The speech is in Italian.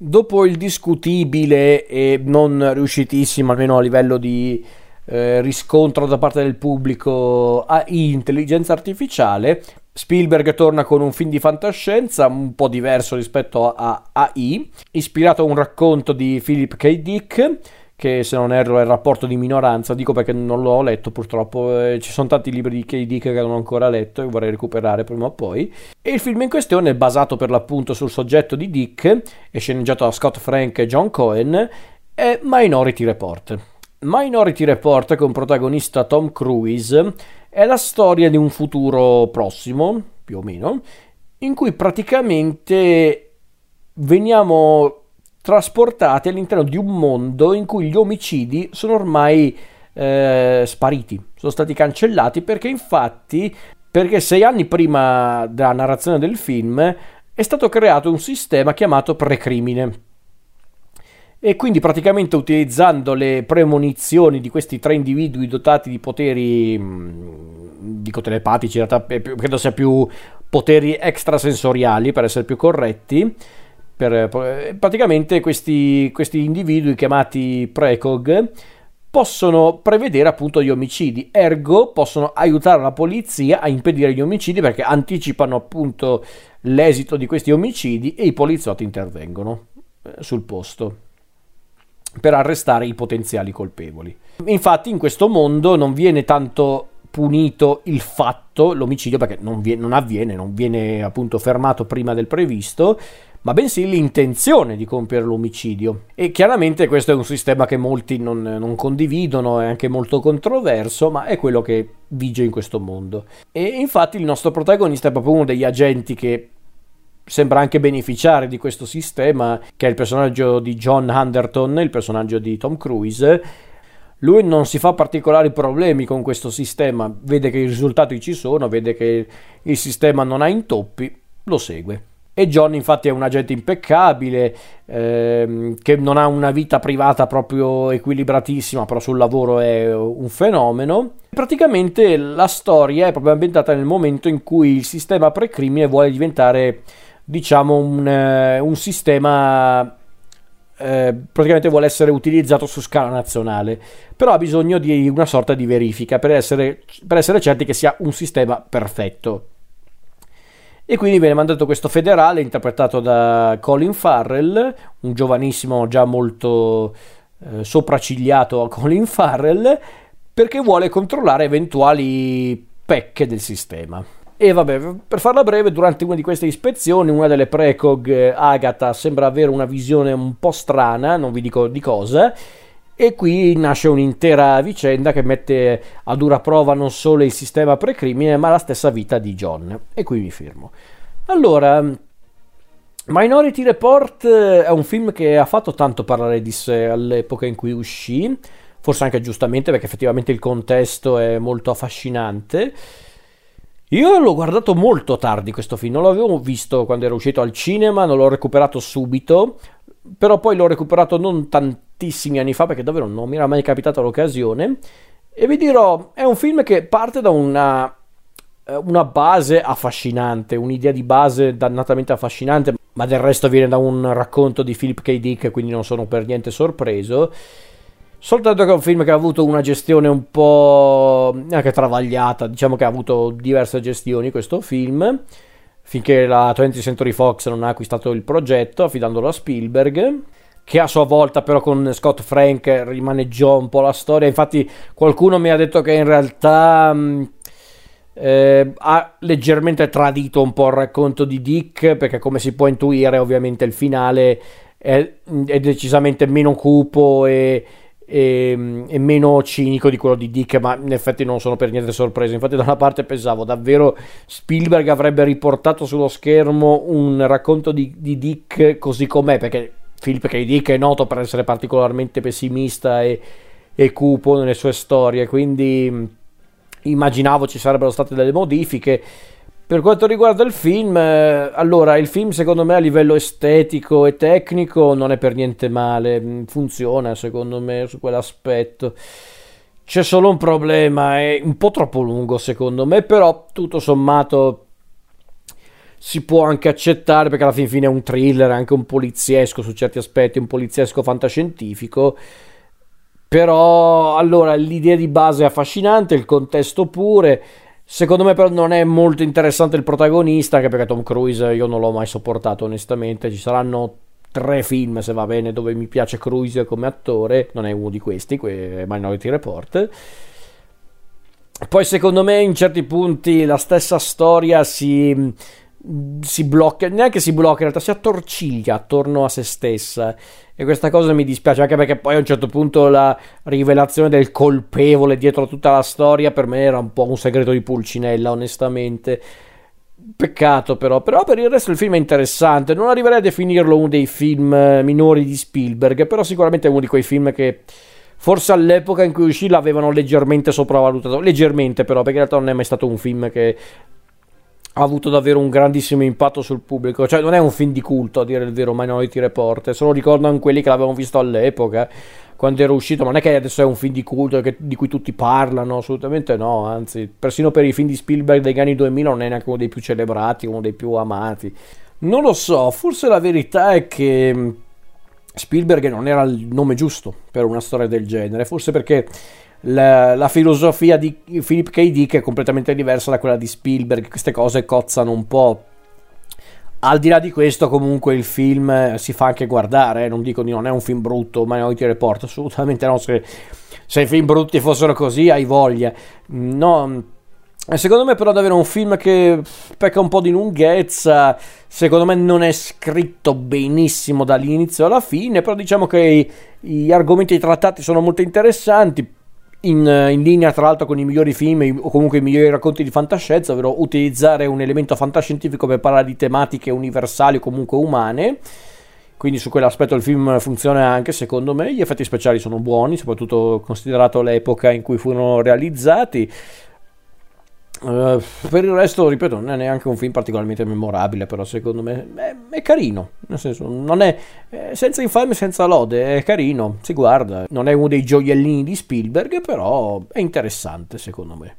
Dopo il discutibile e non riuscitissimo, almeno a livello di eh, riscontro da parte del pubblico, AI intelligenza artificiale, Spielberg torna con un film di fantascienza un po' diverso rispetto a AI, ispirato a un racconto di Philip K. Dick che se non erro è il rapporto di minoranza, dico perché non l'ho letto purtroppo, eh, ci sono tanti libri di KD che non ho ancora letto e vorrei recuperare prima o poi. E il film in questione è basato per l'appunto sul soggetto di Dick, è sceneggiato da Scott Frank e John Cohen, è Minority Report. Minority Report con protagonista Tom Cruise è la storia di un futuro prossimo, più o meno, in cui praticamente veniamo trasportati all'interno di un mondo in cui gli omicidi sono ormai eh, spariti, sono stati cancellati perché infatti, perché sei anni prima della narrazione del film è stato creato un sistema chiamato precrimine. E quindi praticamente utilizzando le premonizioni di questi tre individui dotati di poteri, mm, dico telepatici, in realtà credo sia più poteri extrasensoriali per essere più corretti, per, eh, praticamente questi, questi individui chiamati precog possono prevedere appunto gli omicidi, ergo possono aiutare la polizia a impedire gli omicidi perché anticipano appunto l'esito di questi omicidi e i poliziotti intervengono eh, sul posto per arrestare i potenziali colpevoli. Infatti in questo mondo non viene tanto punito il fatto, l'omicidio, perché non, viene, non avviene, non viene appunto fermato prima del previsto, ma bensì l'intenzione di compiere l'omicidio. E chiaramente questo è un sistema che molti non, non, condividono, è anche molto controverso, ma è quello che vige in questo mondo. E infatti il nostro protagonista è proprio uno degli agenti che sembra anche beneficiare di questo sistema, che è il personaggio di John Anderton, il personaggio di Tom Cruise. Lui non si fa particolari problemi con questo sistema, vede che i risultati ci sono, vede che il sistema non ha intoppi, lo segue. E John infatti è un agente impeccabile, ehm, che non ha una vita privata proprio equilibratissima, però sul lavoro è un fenomeno. Praticamente la storia è proprio ambientata nel momento in cui il sistema precrimine vuole diventare, diciamo, un, eh, un sistema eh, praticamente vuole essere utilizzato su scala nazionale, però ha bisogno di una sorta di verifica per essere, per essere certi che sia un sistema perfetto. E quindi viene mandato questo federale interpretato da Colin Farrell, un giovanissimo già molto eh, sopraccigliato Colin Farrell, perché vuole controllare eventuali pecche del sistema. E vabbè, per farla breve, durante una di queste ispezioni, una delle precog, eh, Agatha, sembra avere una visione un po' strana, non vi dico di cosa, e qui nasce un'intera vicenda che mette a dura prova non solo il sistema precrimine, ma la stessa vita di John. E qui mi fermo. Allora, Minority Report è un film che ha fatto tanto parlare di sé all'epoca in cui uscì, forse anche giustamente perché effettivamente il contesto è molto affascinante. Io l'ho guardato molto tardi questo film, non l'avevo visto quando era uscito al cinema, non l'ho recuperato subito, però poi l'ho recuperato non tantissimi anni fa perché davvero non mi era mai capitata l'occasione e vi dirò è un film che parte da una, eh, una base affascinante un'idea di base dannatamente affascinante ma del resto viene da un racconto di Philip K. Dick quindi non sono per niente sorpreso soltanto che è un film che ha avuto una gestione un po' anche travagliata diciamo che ha avuto diverse gestioni questo film finché la 20th Century Fox non ha acquistato il progetto affidandolo a Spielberg che a sua volta però con Scott Frank rimaneggiò un po' la storia. Infatti qualcuno mi ha detto che in realtà mm, eh, ha leggermente tradito un po' il racconto di Dick perché come si può intuire ovviamente il finale è, è decisamente meno cupo e, e, e, meno cinico di quello di Dick, ma in effetti non sono per niente sorpreso. Infatti, da una parte pensavo davvero Spielberg avrebbe riportato sullo schermo un racconto di, di Dick così com'è, perché Philip K. Dick è noto per essere particolarmente pessimista e, e cupo nelle sue storie, quindi immaginavo ci sarebbero state delle modifiche. Per quanto riguarda il film, eh, allora il film secondo me a livello estetico e tecnico non è per niente male, mm, funziona secondo me su quell'aspetto. C'è solo un problema, è un po' troppo lungo secondo me, però tutto sommato si può anche accettare perché alla fin fine è un thriller, anche un poliziesco su certi aspetti, un poliziesco fantascientifico. Però allora l'idea di base è affascinante, il contesto pure. Secondo me però non è molto interessante il protagonista, anche perché Tom Cruise io non l'ho mai sopportato onestamente. Ci saranno tre film, se va bene, dove mi piace Cruise come attore, non è uno di questi, Minority Report. Poi secondo me in certi punti la stessa storia si si blocca, neanche si blocca, in realtà si attorciglia attorno a se stessa. E questa cosa mi dispiace anche perché poi a un certo punto la rivelazione del colpevole dietro tutta la storia per me era un po' un segreto di Pulcinella, onestamente. Peccato però, però per il resto il film è interessante, non arriverei a definirlo uno dei film eh, minori di Spielberg, però sicuramente è uno di quei film che forse all'epoca in cui uscì l'avevano leggermente sopravvalutato, leggermente però, perché in realtà non è mai stato un film che ha avuto davvero un grandissimo impatto sul pubblico. Cioè, non è un film di culto, a dire il vero, Minority Report. Se lo ricordano quelli che l'avevano visto all'epoca, quando era uscito. Ma non è che adesso è un film di culto che, di cui tutti parlano, assolutamente no. Anzi, persino per i film di Spielberg degli anni 2000 non è neanche uno dei più celebrati, uno dei più amati. Non lo so, forse la verità è che Spielberg non era il nome giusto per una storia del genere. Forse perché la, la, filosofia di Philip K. Dick è completamente diversa da quella di Spielberg, queste cose cozzano un po'. Al di là di questo, comunque il film si fa anche guardare. Eh. Non dico di non è un film brutto, ma non ti Report, assolutamente no. Se, se i film brutti fossero così, hai voglia. No, secondo me, però, davvero un film che pecca un po' di lunghezza. Secondo me, non è scritto benissimo dall'inizio alla fine. Però, diciamo che gli argomenti trattati sono molto interessanti in, in, linea tra l'altro con i migliori film o comunque i migliori racconti di fantascienza, ovvero utilizzare un elemento fantascientifico per parlare di tematiche universali o comunque umane. Quindi su quell'aspetto il film funziona anche secondo me, gli effetti speciali sono buoni, soprattutto considerato l'epoca in cui furono realizzati. Uh, per il resto, ripeto, non è neanche un film particolarmente memorabile, però secondo me è, è carino. Nel senso, non è, è senza infame, senza lode, è carino, si guarda. Non è uno dei gioiellini di Spielberg, però è interessante secondo me.